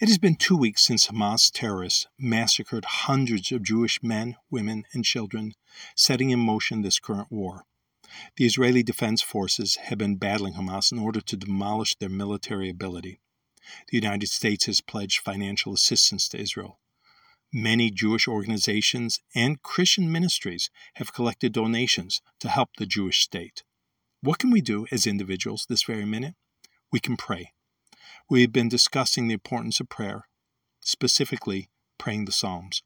It has been two weeks since Hamas terrorists massacred hundreds of Jewish men, women, and children, setting in motion this current war. The Israeli Defense Forces have been battling Hamas in order to demolish their military ability. The United States has pledged financial assistance to Israel. Many Jewish organizations and Christian ministries have collected donations to help the Jewish state. What can we do as individuals this very minute? We can pray. We have been discussing the importance of prayer, specifically praying the Psalms.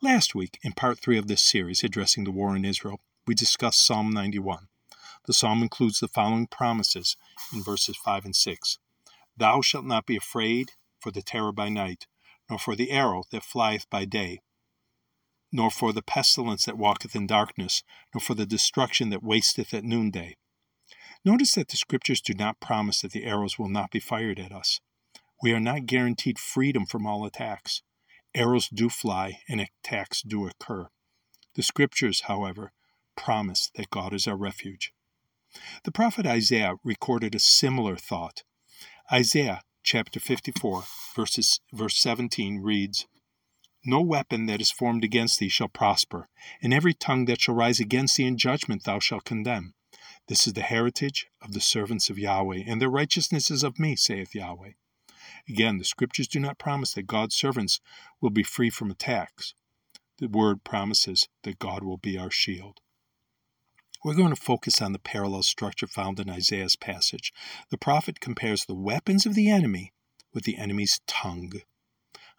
Last week, in part three of this series addressing the war in Israel, we discussed Psalm 91. The psalm includes the following promises in verses 5 and 6 Thou shalt not be afraid for the terror by night, nor for the arrow that flieth by day, nor for the pestilence that walketh in darkness, nor for the destruction that wasteth at noonday. Notice that the scriptures do not promise that the arrows will not be fired at us. We are not guaranteed freedom from all attacks. Arrows do fly and attacks do occur. The scriptures, however, promise that God is our refuge. The prophet Isaiah recorded a similar thought. Isaiah chapter 54, verses, verse 17 reads, No weapon that is formed against thee shall prosper, and every tongue that shall rise against thee in judgment thou shalt condemn. This is the heritage of the servants of Yahweh, and their righteousness is of me, saith Yahweh. Again, the scriptures do not promise that God's servants will be free from attacks. The word promises that God will be our shield. We're going to focus on the parallel structure found in Isaiah's passage. The prophet compares the weapons of the enemy with the enemy's tongue.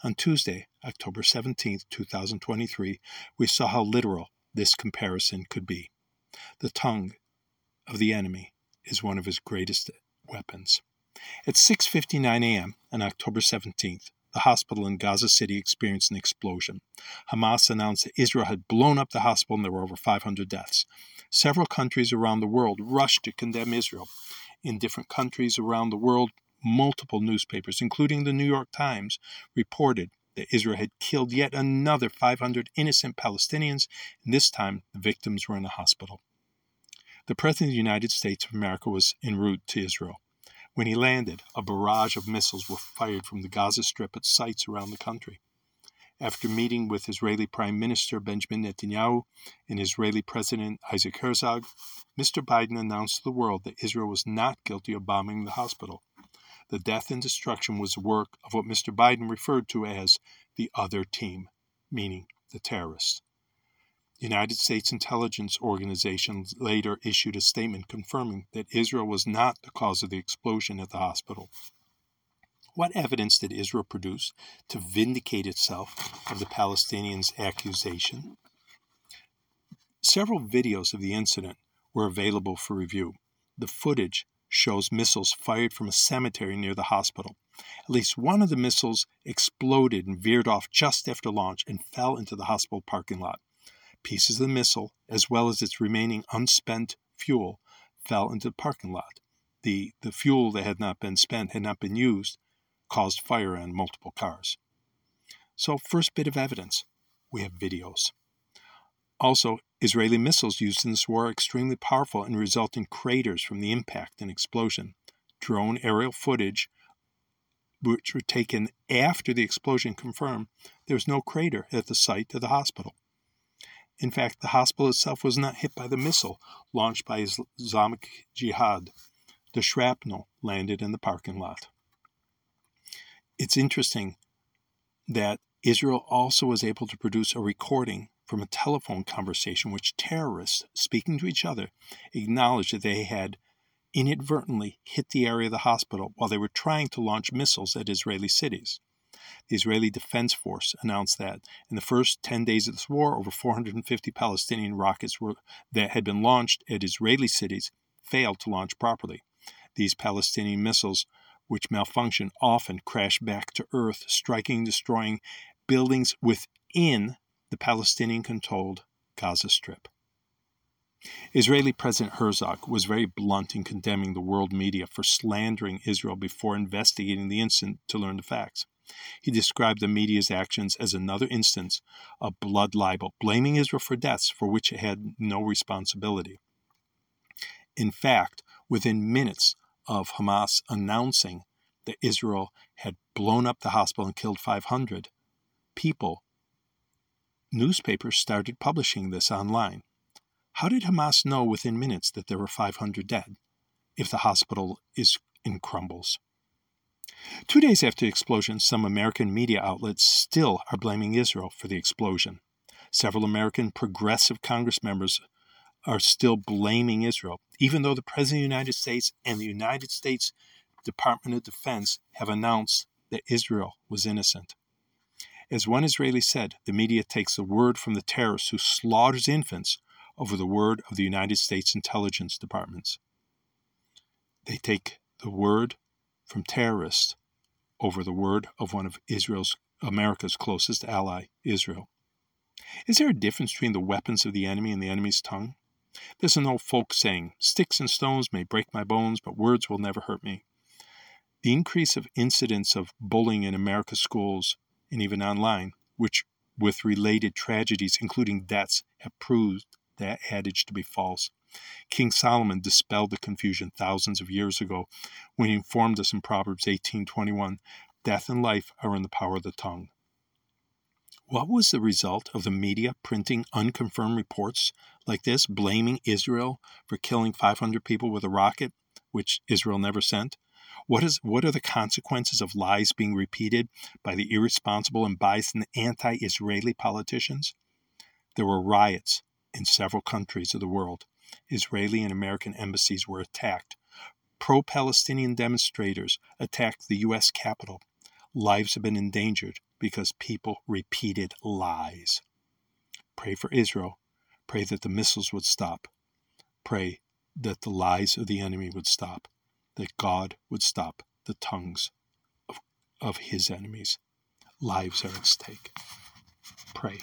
On Tuesday, October 17, 2023, we saw how literal this comparison could be. The tongue of the enemy is one of his greatest weapons. At 6:59 a.m. on October 17th, the hospital in Gaza City experienced an explosion. Hamas announced that Israel had blown up the hospital and there were over 500 deaths. Several countries around the world rushed to condemn Israel. In different countries around the world, multiple newspapers, including the New York Times, reported that Israel had killed yet another 500 innocent Palestinians, and this time the victims were in a hospital. The President of the United States of America was en route to Israel. When he landed, a barrage of missiles were fired from the Gaza Strip at sites around the country. After meeting with Israeli Prime Minister Benjamin Netanyahu and Israeli President Isaac Herzog, Mr. Biden announced to the world that Israel was not guilty of bombing the hospital. The death and destruction was the work of what Mr. Biden referred to as the other team, meaning the terrorists. United States intelligence organizations later issued a statement confirming that Israel was not the cause of the explosion at the hospital. What evidence did Israel produce to vindicate itself of the Palestinians' accusation? Several videos of the incident were available for review. The footage shows missiles fired from a cemetery near the hospital. At least one of the missiles exploded and veered off just after launch and fell into the hospital parking lot. Pieces of the missile, as well as its remaining unspent fuel, fell into the parking lot. The, the fuel that had not been spent, had not been used, caused fire on multiple cars. So, first bit of evidence we have videos. Also, Israeli missiles used in this war are extremely powerful and result in craters from the impact and explosion. Drone aerial footage, which were taken after the explosion confirmed there was no crater at the site of the hospital. In fact, the hospital itself was not hit by the missile launched by Islamic Jihad. The shrapnel landed in the parking lot. It's interesting that Israel also was able to produce a recording from a telephone conversation which terrorists, speaking to each other, acknowledged that they had inadvertently hit the area of the hospital while they were trying to launch missiles at Israeli cities. The Israeli Defense Force announced that in the first 10 days of this war, over 450 Palestinian rockets were, that had been launched at Israeli cities failed to launch properly. These Palestinian missiles, which malfunction, often crash back to earth, striking destroying buildings within the Palestinian controlled Gaza Strip. Israeli President Herzog was very blunt in condemning the world media for slandering Israel before investigating the incident to learn the facts. He described the media's actions as another instance of blood libel, blaming Israel for deaths for which it had no responsibility. In fact, within minutes of Hamas announcing that Israel had blown up the hospital and killed 500 people, newspapers started publishing this online. How did Hamas know within minutes that there were 500 dead if the hospital is in crumbles? Two days after the explosion, some American media outlets still are blaming Israel for the explosion. Several American progressive Congress members are still blaming Israel, even though the President of the United States and the United States Department of Defense have announced that Israel was innocent. As one Israeli said, the media takes the word from the terrorists who slaughters infants over the word of the United States intelligence departments. They take the word from terrorists over the word of one of Israel's America's closest ally, Israel. Is there a difference between the weapons of the enemy and the enemy's tongue? There's an old folk saying, Sticks and stones may break my bones, but words will never hurt me. The increase of incidents of bullying in America's schools and even online, which with related tragedies, including deaths, have proved that adage to be false. King Solomon dispelled the confusion thousands of years ago when he informed us in Proverbs 18:21, "Death and life are in the power of the tongue." What was the result of the media printing unconfirmed reports like this, blaming Israel for killing 500 people with a rocket, which Israel never sent? What, is, what are the consequences of lies being repeated by the irresponsible and biased anti Israeli politicians? There were riots in several countries of the world. Israeli and American embassies were attacked. Pro Palestinian demonstrators attacked the U.S. Capitol. Lives have been endangered because people repeated lies. Pray for Israel. Pray that the missiles would stop. Pray that the lies of the enemy would stop, that God would stop the tongues of, of his enemies. Lives are at stake. Pray.